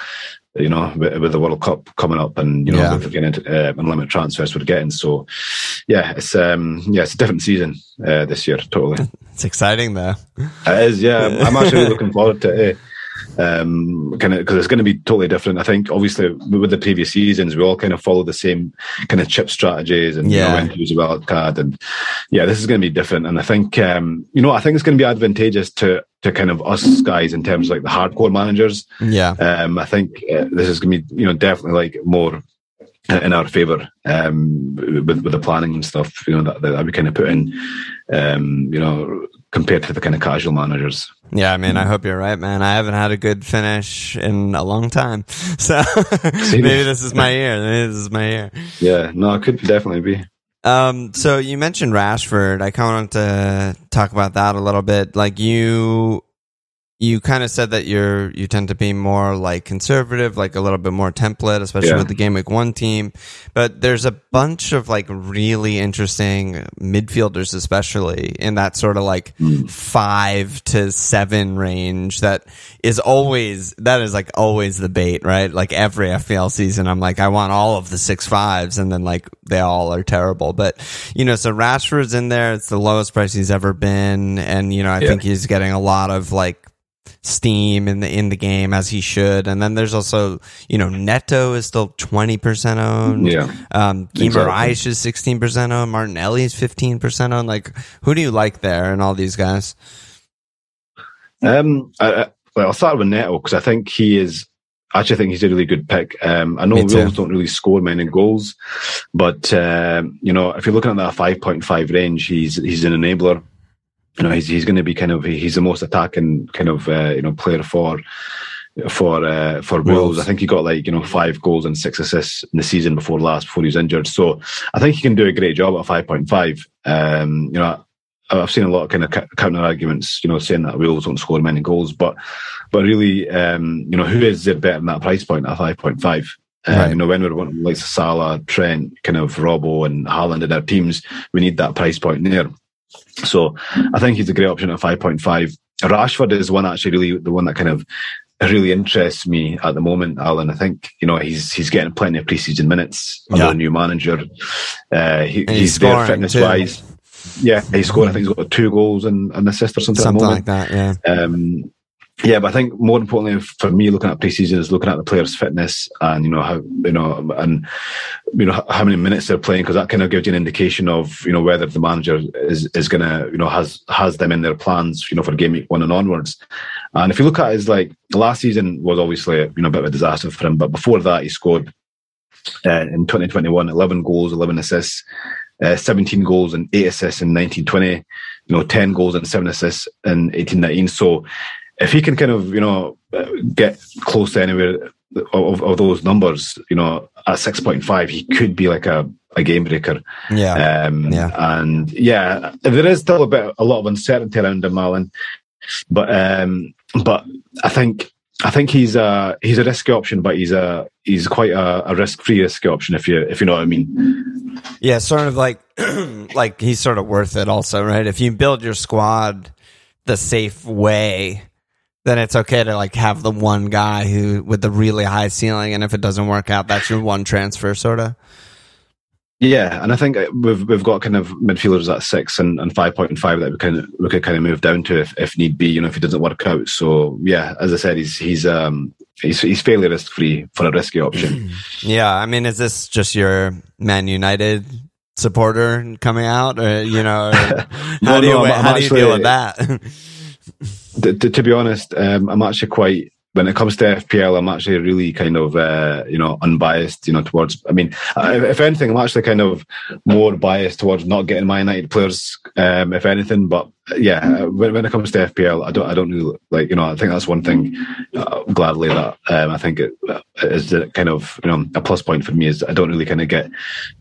[SPEAKER 2] you know, with, with, the World Cup coming up and, you know, yeah. with getting uh, unlimited transfers we're getting. So, yeah, it's, um, yeah, it's a different season uh, this year, totally.
[SPEAKER 1] It's exciting though.
[SPEAKER 2] It is, yeah. I'm actually looking forward to it. Um, kind of because it's going to be totally different. I think obviously with the previous seasons, we all kind of follow the same kind of chip strategies and yeah. you know, use a wild card, and yeah, this is going to be different. And I think um, you know, I think it's going to be advantageous to to kind of us guys in terms of like the hardcore managers.
[SPEAKER 1] Yeah.
[SPEAKER 2] Um, I think uh, this is going to be, you know, definitely like more in our favour um, with with the planning and stuff. You know that, that we kind of put in, um, you know, compared to the kind of casual managers.
[SPEAKER 1] Yeah, I mean, I hope you're right, man. I haven't had a good finish in a long time, so maybe this is my year. Maybe this is my year.
[SPEAKER 2] Yeah, no, it could definitely be.
[SPEAKER 1] Um, so you mentioned Rashford. I kind of want to talk about that a little bit. Like you, you kind of said that you're you tend to be more like conservative, like a little bit more template, especially yeah. with the game week one team. But there's a bunch of like really interesting midfielders, especially in that sort of like mm. five to seven range. That is always that is like always the bait, right? Like every FPL season, I'm like, I want all of the six fives, and then like they all are terrible. But you know, so Rashford's in there. It's the lowest price he's ever been, and you know, I yeah. think he's getting a lot of like steam in the in the game as he should. And then there's also you know Neto is still twenty percent owned.
[SPEAKER 2] Yeah,
[SPEAKER 1] um, exactly. is sixteen percent owned. Martinelli is fifteen percent owned. Like who do you like there and all these guys?
[SPEAKER 2] Um, I, well, I'll start with Neto because I think he is. Actually, I think he's a really good pick. Um, I know Wolves don't really score many goals, but uh, you know if you're looking at that 5.5 range, he's he's an enabler you know, he's he's going to be kind of he's the most attacking kind of uh, you know player for for uh, for Wolves. I think he got like you know five goals and six assists in the season before last before he was injured. So I think he can do a great job at five point five. Um, you know, I've seen a lot of kind of counter arguments, you know, saying that Wolves don't score many goals, but but really, um, you know, who is there better than that price point at five point five? Uh, right. You know, when we're wanting like Salah, Trent, kind of Robbo and Haaland in our teams, we need that price point there. So I think he's a great option at 5.5. Rashford is one actually really the one that kind of really interests me at the moment, Alan. I think you know he's he's getting plenty of preseason minutes under yeah. a new manager. Uh, he, he's, he's there fitness too. wise. Yeah, he's scored. I think he's got two goals and an assist or something.
[SPEAKER 1] Something like that. Yeah.
[SPEAKER 2] Um, yeah, but I think more importantly for me, looking at preseason is looking at the players' fitness and you know how you know and you know how many minutes they're playing because that kind of gives you an indication of you know whether the manager is is gonna you know has has them in their plans you know for game week one and onwards. And if you look at his like last season was obviously you know a bit of a disaster for him, but before that he scored uh, in 2021 11 goals, 11 assists. Uh, 17 goals and 8 assists in 1920, you know, 10 goals and 7 assists in 1819. So if he can kind of you know get close to anywhere of, of those numbers, you know, at six point five, he could be like a, a game breaker.
[SPEAKER 1] Yeah, um,
[SPEAKER 2] yeah, and yeah, there is still a bit a lot of uncertainty around him, Alan. But um, but I think I think he's a he's a risky option, but he's a he's quite a, a risk free risky option if you if you know what I mean.
[SPEAKER 1] Yeah, sort of like like he's sort of worth it also, right? If you build your squad the safe way then it's okay to like have the one guy who with the really high ceiling, and if it doesn't work out, that's your one transfer, sort of.
[SPEAKER 2] Yeah, and I think we've we've got kind of midfielders at six and, and five point five that we can we could kind of move down to if, if need be, you know, if it doesn't work out. So yeah, as I said, he's he's um he's he's fairly risk free for a risky option.
[SPEAKER 1] yeah, I mean, is this just your Man United supporter coming out, or you know, or how do you no, how do you deal with that?
[SPEAKER 2] to, to, be honest, um, I'm actually quite when it comes to FPL, I'm actually really kind of uh, you know unbiased. You know, towards. I mean, if anything, I'm actually kind of more biased towards not getting my United players, um, if anything. But yeah, when, when, it comes to FPL, I don't, I don't really like. You know, I think that's one thing. Uh, gladly that um, I think it is kind of you know a plus point for me is I don't really kind of get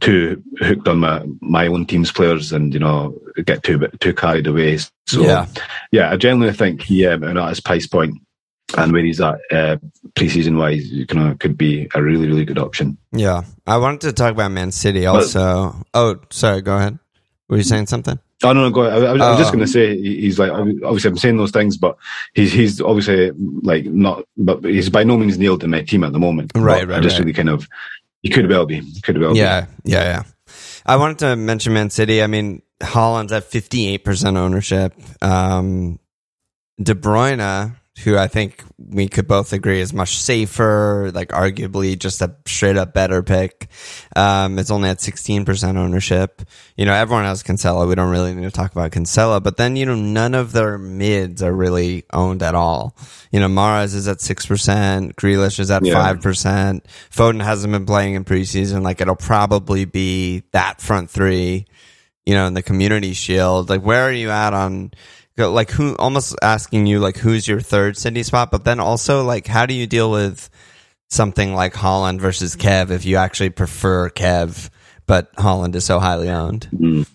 [SPEAKER 2] too hooked on my my own team's players and you know get too too carried away. So yeah, yeah I generally think he um, at his price point and where he's at uh, preseason wise, you know, could be a really, really good option.
[SPEAKER 1] Yeah, I wanted to talk about Man City also. But, oh, sorry, go ahead. Were you saying something?
[SPEAKER 2] Oh no, no, go ahead. I, I, I was just oh. going to say he's like obviously I'm saying those things, but he's he's obviously like not, but he's by no means nailed in my team at the moment.
[SPEAKER 1] Right, right.
[SPEAKER 2] I just
[SPEAKER 1] right.
[SPEAKER 2] really kind of he could well be, could well
[SPEAKER 1] yeah, be. Yeah, yeah, I wanted to mention Man City. I mean, Haaland's at 58 percent ownership. Um, De Bruyne who I think we could both agree is much safer, like arguably just a straight up better pick. Um, it's only at 16% ownership. You know, everyone has Cancelo. We don't really need to talk about Cancelo, but then, you know, none of their mids are really owned at all. You know, Mahrez is at 6%. Grealish is at yeah. 5%. Foden hasn't been playing in preseason. Like it'll probably be that front three, you know, in the community shield. Like where are you at on, like who almost asking you like who's your third City spot, but then also like how do you deal with something like Haaland versus Kev if you actually prefer Kev, but Haaland is so highly owned.
[SPEAKER 2] Mm.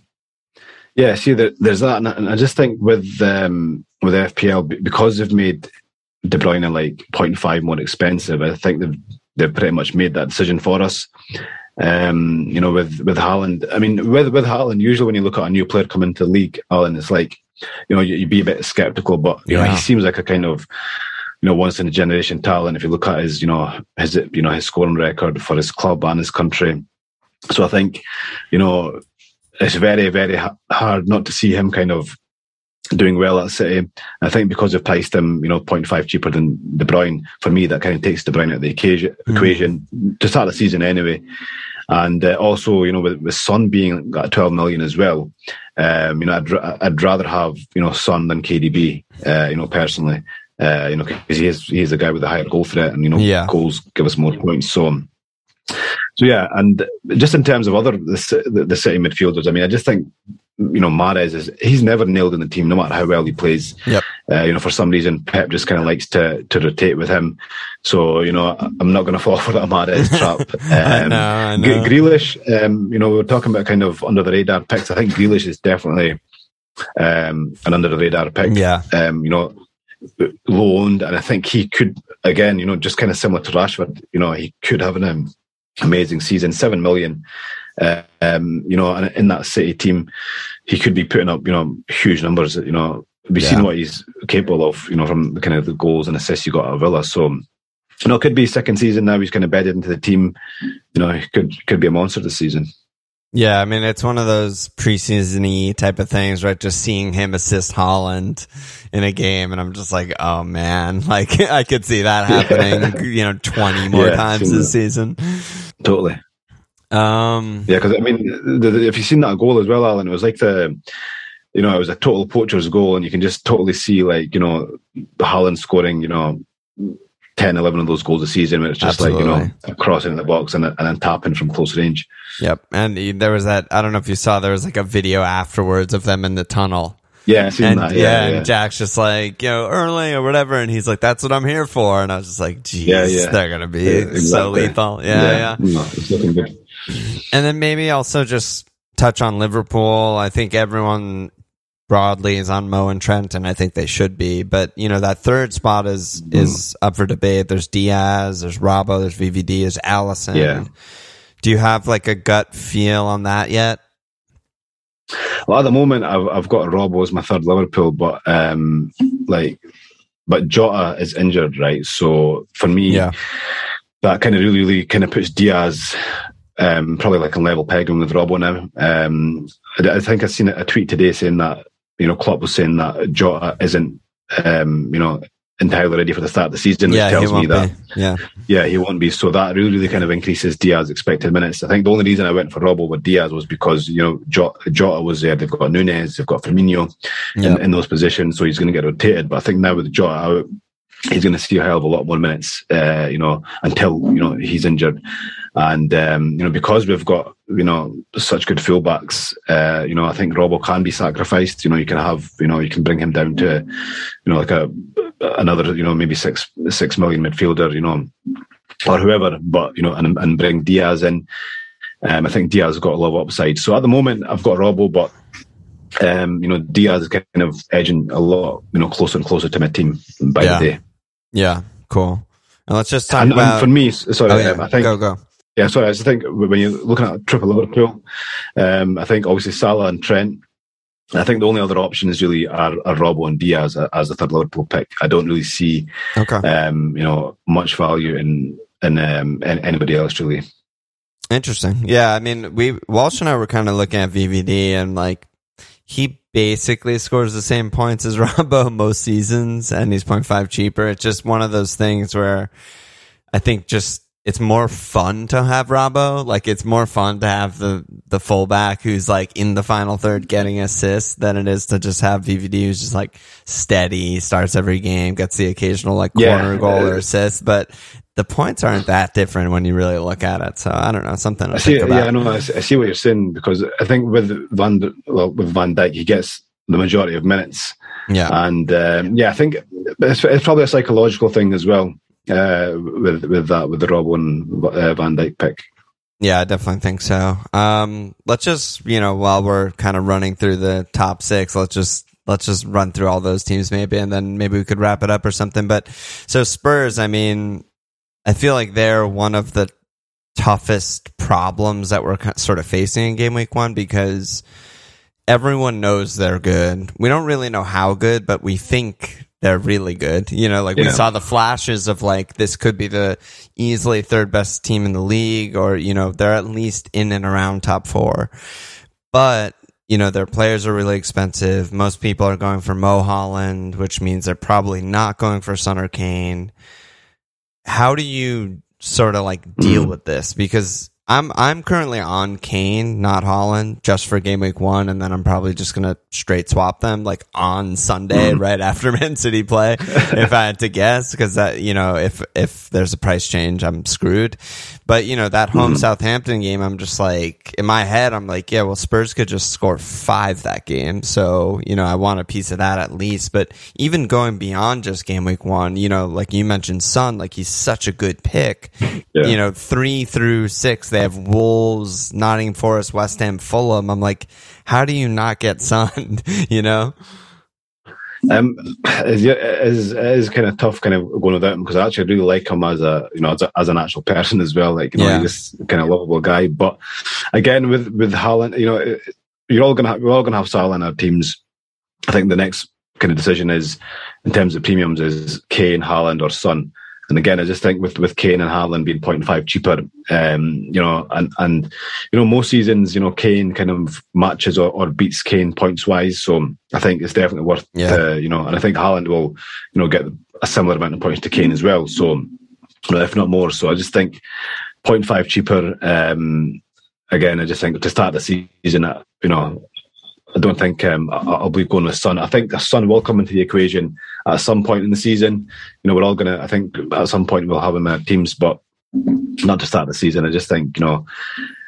[SPEAKER 2] Yeah, see, there, there's that, and I just think with um, with FPL because they've made De Bruyne like 0.5 more expensive, I think they've they've pretty much made that decision for us. Um, you know, with with Haaland, I mean, with with Haaland, usually when you look at a new player come into the league, Alan, it's like you know, you, would be a bit skeptical, but you yeah. know, he seems like a kind of, you know, once in a generation talent. If you look at his, you know, his, you know, his scoring record for his club and his country. So I think, you know, it's very, very hard not to see him kind of doing well at City. I think because they've priced him, you know, 0.5 cheaper than De Bruyne, for me, that kind of takes De Bruyne out of the occasion, mm. equation to start the season anyway. And uh, also, you know, with, with Son being at 12 million as well, um, you know, I'd, I'd rather have, you know, Son than KDB, uh, you know, personally, uh, you know, because he is, he is a guy with a higher goal threat and, you know, yeah. goals give us more points. So, so yeah, and just in terms of other the, the, the city midfielders, I mean, I just think you know, Mahrez is he's never nailed in the team, no matter how well he plays.
[SPEAKER 1] Yep.
[SPEAKER 2] Uh, you know, for some reason, Pep just kind of likes to to rotate with him. So you know, I'm not going to fall for that Mahrez trap.
[SPEAKER 1] Um, I know.
[SPEAKER 2] Grealish, um, you know, we are talking about kind of under the radar picks. I think Grealish is definitely um, an under the radar pick.
[SPEAKER 1] Yeah.
[SPEAKER 2] Um, you know, low owned, and I think he could again, you know, just kind of similar to Rashford. You know, he could have an um, amazing season, seven million. Uh, um, you know, and in that City team, he could be putting up, you know, huge numbers. You know, we've yeah. seen what he's capable of, you know, from the kind of the goals and assists you got at Villa. So, you know, it could be second season now. He's kind of bedded into the team. You know, he could could be a monster this season.
[SPEAKER 1] Yeah, I mean, it's one of those preseason type of things, right? Just seeing him assist Haaland in a game, and I'm just like, oh man, like I could see that happening, you know, 20 more yeah, times this season.
[SPEAKER 2] Totally.
[SPEAKER 1] Um,
[SPEAKER 2] yeah, because I mean, the, the, if you've seen that goal as well, Alan, it was like the, you know, it was a total poacher's goal, and you can just totally see like you know, Haaland scoring, you know, 10, 11 of those goals a season, where it's just Absolutely. like you know, crossing in the box and, and then tapping from close range.
[SPEAKER 1] Yep, and there was that. I don't know if you saw. There was like a video afterwards of them in the tunnel.
[SPEAKER 2] Yeah,
[SPEAKER 1] and. Yeah, yeah, yeah, and Jack's just like, you know, early or whatever, and he's like, "That's what I'm here for." And I was just like, "Geez, yeah, yeah. they're gonna be yeah, exactly. so lethal." Yeah, yeah. No,
[SPEAKER 2] it's looking good.
[SPEAKER 1] And then maybe also just touch on Liverpool. I think everyone broadly is on Mo and Trent, and I think they should be. But you know that third spot is mm. is up for debate. There's Diaz, there's Robbo, there's VVD, there's Alisson.
[SPEAKER 2] Yeah.
[SPEAKER 1] Do you have like a gut feel on that yet?
[SPEAKER 2] Well, at the moment, I've I've got Robbo as my third Liverpool, but um, like, but Jota is injured, right? So for me,
[SPEAKER 1] yeah.
[SPEAKER 2] that kind of really, really kind of puts Diaz um, probably like a level pegging with Robbo now. Um, I, I, think I've seen a tweet today saying that you know Klopp was saying that Jota isn't um, you know entirely ready for the start of the season, which yeah, tells me that
[SPEAKER 1] be. yeah,
[SPEAKER 2] yeah, he won't be. So that really, really kind of increases Diaz's expected minutes. I think the only reason I went for Robbo with Diaz was because you know Jota, Jota was there. They've got Nunez, they've got Firmino in, in, those positions, so he's going to get rotated. But I think now with Jota out, he's going to see a hell of a lot more minutes, uh, you know, until you know he's injured. And um, you know, because we've got you know such good fullbacks, uh, you know, I think Robbo can be sacrificed. You know, you can have you know you can bring him down to you know like a another you know maybe six six million midfielder, you know, or whoever. But you know, and and bring Diaz in. Um, I think Diaz has got a lot of upside. So at the moment, I've got Robbo, but um, you know, Diaz is kind of edging a lot, you know, closer and closer to my team by
[SPEAKER 1] Yeah.
[SPEAKER 2] the day.
[SPEAKER 1] Yeah, cool. And let's just talk
[SPEAKER 2] And, and
[SPEAKER 1] about.
[SPEAKER 2] for me, sorry,
[SPEAKER 1] oh, yeah.
[SPEAKER 2] um, I think
[SPEAKER 1] go go.
[SPEAKER 2] Yeah, sorry. I just think when you're looking at triple Liverpool, um, I think obviously Salah and Trent. I think the only other options really are, are Robbo and Diaz as the third Liverpool pick. I don't really see,
[SPEAKER 1] Okay.
[SPEAKER 2] um, you know, much value in in, um, in anybody else really.
[SPEAKER 1] Interesting. Yeah, I mean, we Walsh and I were kind of looking at VVD, and like he basically scores the same points as Robbo most seasons, and he's 0.5 cheaper. It's just one of those things where I think just it's more fun to have Robbo. Like it's more fun to have the the fullback who's like in the final third getting assists than it is to just have VVD who's just like steady, starts every game, gets the occasional like
[SPEAKER 2] Yeah.
[SPEAKER 1] corner goal or assist, but the points aren't that different when you really look at it. So I don't know, something to
[SPEAKER 2] I see.
[SPEAKER 1] think about.
[SPEAKER 2] Yeah, I know. I see, I see what you're saying because I think with Van well, with Van Dijk, he gets the majority of minutes,
[SPEAKER 1] yeah.
[SPEAKER 2] and um, yeah, I think it's, it's probably a psychological thing as well uh, with with that with the Robbo and uh, Van Dijk pick.
[SPEAKER 1] Yeah, I definitely think so. Um, let's just, you know, while we're kind of running through the top six, let's just, let's just run through all those teams maybe, and then maybe we could wrap it up or something. But so Spurs, I mean, I feel like they're one of the toughest problems that we're sort of facing in game week one because everyone knows they're good. We don't really know how good, but we think they're really good. You know, like we saw the flashes of like this could be the easily third best team in the league, or you know, they're at least in and around top four. But you know, their players are really expensive. Most people are going for Mo Haaland, which means they're probably not going for Son or Kane. How do you sort of like deal
[SPEAKER 2] Mm.
[SPEAKER 1] with this? Because I'm I'm currently on Kane, not Haaland, just for game week one, and then I'm probably just gonna straight swap them like on Sunday right after Man City play, if I had to guess, because that you know if if there's a price change, I'm screwed. But you know that home
[SPEAKER 2] Mm.
[SPEAKER 1] Southampton game, I'm just like in my head, I'm like, yeah, well Spurs could just score five that game, so you know I want a piece of that at least. But even going beyond just game week one, you know, like you mentioned, Son, like he's such a good pick
[SPEAKER 2] Yeah.
[SPEAKER 1] you know, three through six, they have Wolves, Nottingham Forest, West Ham, Fulham. I'm like, how do you not get Son? you know?
[SPEAKER 2] Um, is is is kind of tough, kind of going without him because I actually really like him as a you know as, a, as an actual person as well. Like you know,
[SPEAKER 1] Yeah.
[SPEAKER 2] he's this kind of lovable guy. But again, with with Haaland, you know, you're all gonna have, we're all gonna have Salah in our teams. I think the next kind of decision is in terms of premiums is Kane, Haaland, or Son. And again, I just think with with Kane and Haaland being 0.5 cheaper, um, you know, and and you know most seasons, you know, Kane kind of matches or, or beats Kane points wise. So I think it's definitely worth,
[SPEAKER 1] Yeah.
[SPEAKER 2] uh, you know, and I think Haaland will, you know, get a similar amount of points to Kane as well. So, if not more. So I just think 0.5 cheaper. Um, again, I just think to start the season, you know, I don't think um, I- I'll be going with Son. I think the Son will come into the equation at some point in the season. You know, we're all gonna. I think at some point we'll have him in our teams, but not to start the season. I just think you know.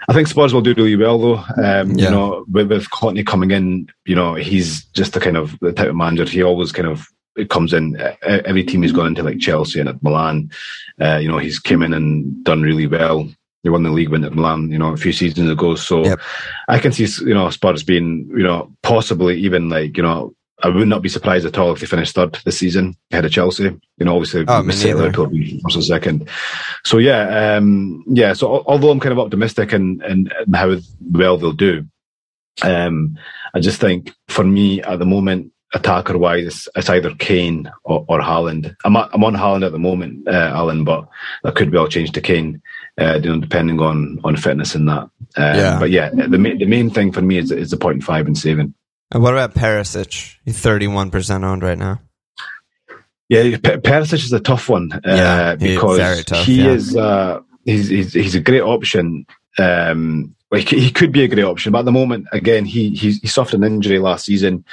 [SPEAKER 2] I think Spurs will do really well though. Um,
[SPEAKER 1] Yeah.
[SPEAKER 2] You know, with, with Conte coming in, you know, he's just the kind of the type of manager. He always kind of it comes in. Every team he's gone into, like Chelsea and at Milan, uh, you know, he's came in and done really well. They won the league win at Milan, you know, a few seasons ago. So
[SPEAKER 1] Yep.
[SPEAKER 2] I can see, you know, Spurs being, you know, possibly even like, you know, I would not be surprised at all if they finished third this season ahead of Chelsea. You know, obviously,
[SPEAKER 1] Oh, me
[SPEAKER 2] we say
[SPEAKER 1] neither.
[SPEAKER 2] Liverpool first second. So yeah, um, yeah. So although I'm kind of optimistic in, in, in how well they'll do, um, I just think for me at the moment, attacker wise, it's, it's either Kane or, or Haaland. I'm on- I'm on Haaland at the moment, uh, Alan, but that could well change to Kane, uh, you know, depending on on fitness and that. Um,
[SPEAKER 1] Yeah.
[SPEAKER 2] But yeah, the main the main thing for me is is the point five and saving.
[SPEAKER 1] And what about Perisic? He's 31% owned right now.
[SPEAKER 2] Yeah, Perisic is a tough one uh,
[SPEAKER 1] Yeah,
[SPEAKER 2] because
[SPEAKER 1] tough,
[SPEAKER 2] he
[SPEAKER 1] yeah.
[SPEAKER 2] is uh, he's, he's he's a great option. Um, well, he, could be a great option, but at the moment, again, he he, he suffered an injury last season.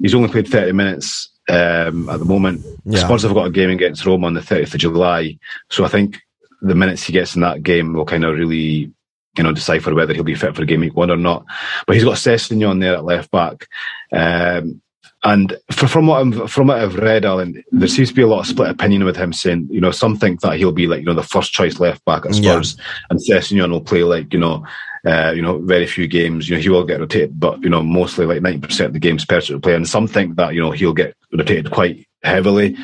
[SPEAKER 2] He's only played thirty minutes um, at the moment.
[SPEAKER 1] Yeah.
[SPEAKER 2] Spurs have got a game against Roma on the 30th of July, so I think the minutes he gets in that game will kind of really, you know, decipher whether he'll be fit for game week one or not. But he's got Sessegnon there at left back. Um, and for, from what I'm, from what I've read, Alan, there seems to be a lot of split opinion with him saying, you know, some think that he'll be like, you know, the first choice left back at Spurs, yeah. and Sessegnon will play like, you know, uh, you know, very few games. You know, he will get rotated, but you know, mostly like ninety percent of the games Perisic will play, and some think that you know he'll get rotated quite heavily.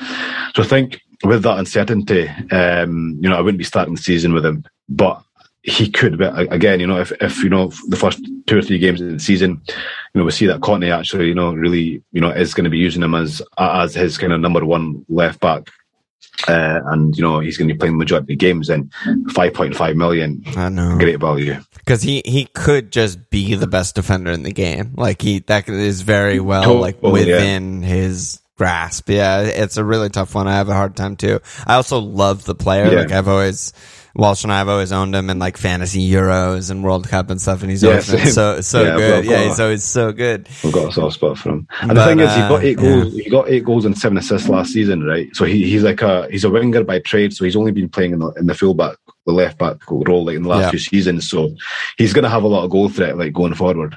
[SPEAKER 2] So I think with that uncertainty, um, you know, I wouldn't be starting the season with him, but he could. But again, you know, if, if you know the first two or three games of the season, you know, we see that Conte actually, you know, really, you know, is going to be using him as as his kind of number one left back. Uh, and you know he's going to be playing the majority of games. And five point five million,
[SPEAKER 1] I know,
[SPEAKER 2] great value
[SPEAKER 1] because he he could just be the best defender in the game. Like he that is very well like within yeah. his grasp. Yeah, it's a really tough one. I have a hard time too. I also love the player. Yeah. Like I've always Walsh and I've always owned him in like fantasy Euros and World Cup and stuff, and he's always been so so yeah, good. Yeah, he's always so good.
[SPEAKER 2] We've got a soft spot for him. And but, the thing is, he got eight uh, goals. Yeah. He got eight goals and seven assists last season, right? So he, he's like a he's a winger by trade. So he's only been playing in the in the fullback, the left back role, like in the last yeah. few seasons. So he's going to have a lot of goal threat, like going forward.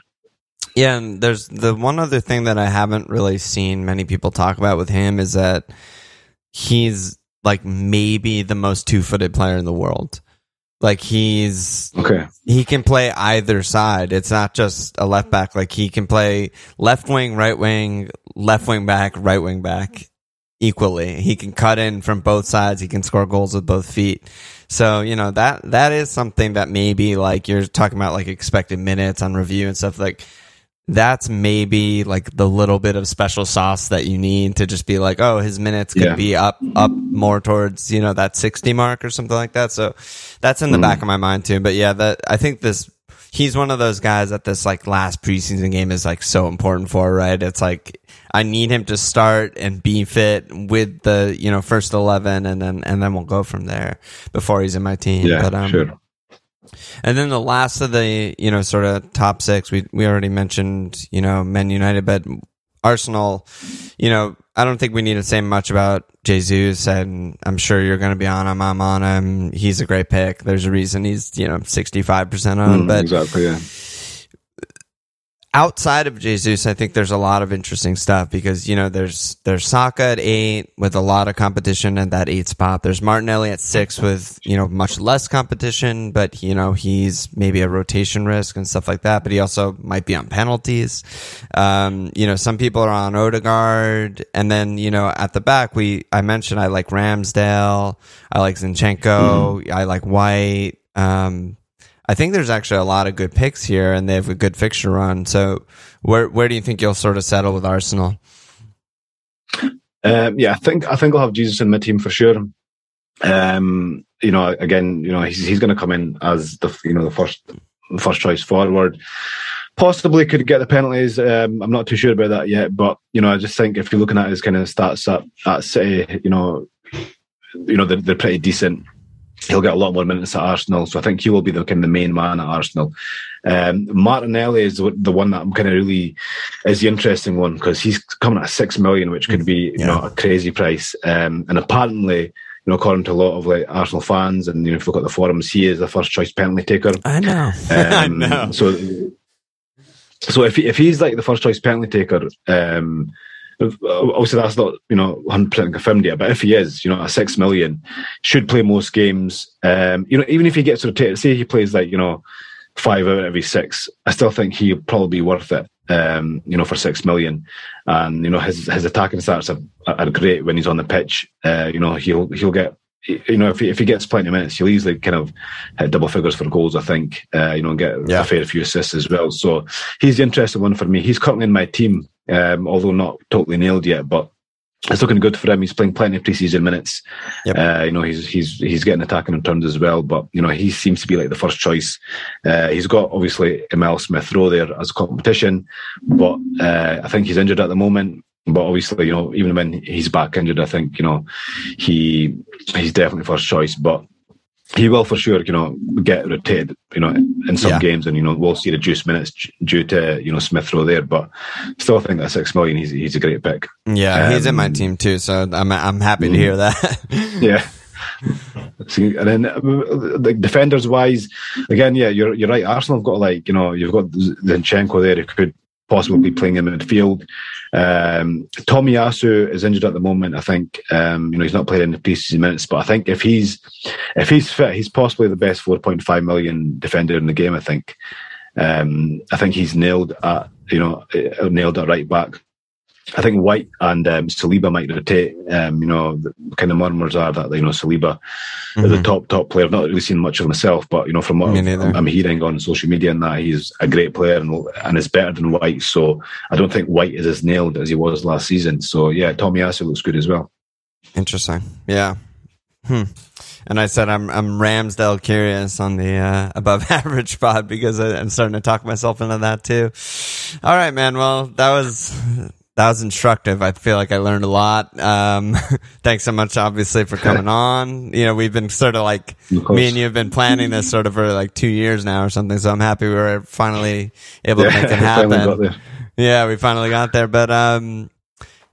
[SPEAKER 1] Yeah, and there's the one other thing that I haven't really seen many people talk about with him is that he's like maybe the most two footed player in the world. Like he's
[SPEAKER 2] okay.
[SPEAKER 1] He can play either side. It's not just a left back. Like he can play left wing, right wing, left wing back, right wing back equally. He can cut in from both sides. He can score goals with both feet. So, you know, that that is something that maybe like you're talking about like expected minutes on review and stuff like that's maybe like the little bit of special sauce that you need to just be like, oh, his minutes could yeah. be up up more towards you know that sixty mark or something like that. So that's in the mm. back of my mind too. But yeah, that I think this he's one of those guys that this like last preseason game is like so important for. Right? It's like I need him to start and be fit with the you know first eleven, and then and then we'll go from there before he's in my team.
[SPEAKER 2] Yeah, but, um, sure.
[SPEAKER 1] And then the last of the, you know, sort of top six, we, we already mentioned, you know, Men United, but Arsenal, you know, I don't think we need to say much about Jesus, and I'm sure you're going to be on him. I'm on him. He's a great pick. There's a reason he's, you know, 65% on, mm, but
[SPEAKER 2] exactly, yeah
[SPEAKER 1] outside of Jesus, I think there's a lot of interesting stuff because you know there's there's Saka at eight with a lot of competition at that eight spot. There's Martinelli at six with you know much less competition, but you know he's maybe a rotation risk and stuff like that. But he also might be on penalties. Um, you know, some people are on Odegaard, and then you know at the back we I mentioned I like Ramsdale, I like Zinchenko, mm. I like White. Um, I think there's actually a lot of good picks here, and they have a good fixture run. So, where where do you think you'll sort of settle with Arsenal?
[SPEAKER 2] Um, yeah, I think I think I'll have Jesus in my team for sure. Um, you know, again, you know, he's he's going to come in as the you know the first first choice forward. Possibly could get the penalties. Um, I'm not too sure about that yet, but you know, I just think if you're looking at his kind of stats at, at City, you know, you know they're, they're pretty decent he'll get a lot more minutes at Arsenal. So I think he will be the kind of the main man at Arsenal. Um, Martinelli is the one that I'm kind of really is the interesting one because he's coming at six million, which could be you yeah. know a crazy price. Um, and apparently, you know, according to a lot of like Arsenal fans, and you know, if you look at the forums, he is the first choice penalty taker.
[SPEAKER 1] I know. Um, I know.
[SPEAKER 2] So, so if he, if he's like the first choice penalty taker, um, obviously that's not you know 100 percent confirmed yet. But if he is, you know, a six million should play most games. Um, you know, even if he gets rotated, say he plays like you know five out of every six, I still think he'll probably be worth it. Um, you know, for six million, and you know his his attacking stats are, are great when he's on the pitch. Uh, you know, he'll he'll get you know, if he, if he gets plenty of minutes, he'll easily kind of hit double figures for goals, I think, uh, you know, and get yeah. a fair few assists as well. So he's the interesting one for me. He's currently in my team um, although not totally nailed yet. But it's looking good for him. He's playing plenty of preseason minutes. Yep. Uh, you know, he's he's he's getting attacking in terms as well. But you know, he seems to be like the first choice. Uh, he's got obviously Emil Smith Rowe there as a competition, but uh, I think he's injured at the moment. But obviously, you know, even when he's back injured, I think you know he he's definitely first choice. But he will for sure, you know, get rotated, you know, in some
[SPEAKER 1] Yeah.
[SPEAKER 2] games, and you know, we'll see reduced minutes due to you know Smith Rowe there. But still, think that six million, he's he's a great pick.
[SPEAKER 1] Yeah, he's in my
[SPEAKER 2] Um,
[SPEAKER 1] team too, so I'm I'm happy to hear that.
[SPEAKER 2] Yeah. See, and then uh, the defenders wise, again, yeah, you're you're right. Arsenal have got like you know you've got Zinchenko there who could possibly be playing in midfield. Um, Tomiyasu is injured at the moment. I think um, you know he's not playing in the preseason minutes, but I think if he's if he's fit, he's possibly the best 4.5 million defender in the game. I think. Um, I think he's nailed at you know uh, nailed at right back. I think White and um, Saliba might rotate. Um, you know, the kind of murmurs are that you know Saliba is a top top player. I've not really seen much of myself, but you know from what I'm. I'm hearing on social media and that he's a great player and, and is better than White. So I don't think White is as nailed as he was last season. So yeah, Tomiyasu looks good as well.
[SPEAKER 1] Interesting. Yeah. Hmm. And I said I'm I'm Ramsdale curious on the uh, above average spot because I, I'm starting to talk myself into that too. All right, man. Well, that was that was instructive. I feel like I learned a lot. Um, thanks so much, obviously, for coming on. You know, we've been sort of like
[SPEAKER 2] Of
[SPEAKER 1] me and you have been planning this sort of for like two years now or something. So I'm happy we were finally able to make it happen. Yeah, we finally got there. But um,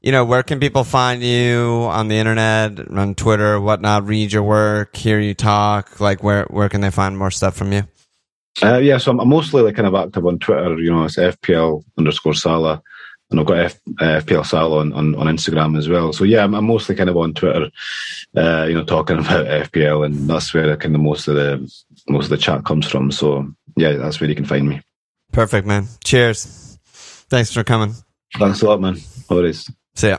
[SPEAKER 1] you know, where can people find you on the internet, on Twitter, whatnot? Read your work, hear you talk. Like, where where can they find more stuff from you?
[SPEAKER 2] Uh, yeah, so I'm, I'm mostly like kind of active on Twitter. You know, it's FPL underscore Salah, and I've got F, uh, FPL Salah on, on, on Instagram as well. So yeah, I'm, I'm mostly kind of on Twitter. Uh, you know, talking about FPL, and that's where kind of most of the most of the chat comes from. So yeah, that's where you can find me.
[SPEAKER 1] Perfect, man. Cheers. Thanks for coming.
[SPEAKER 2] Thanks a lot, man. Always.
[SPEAKER 1] See ya.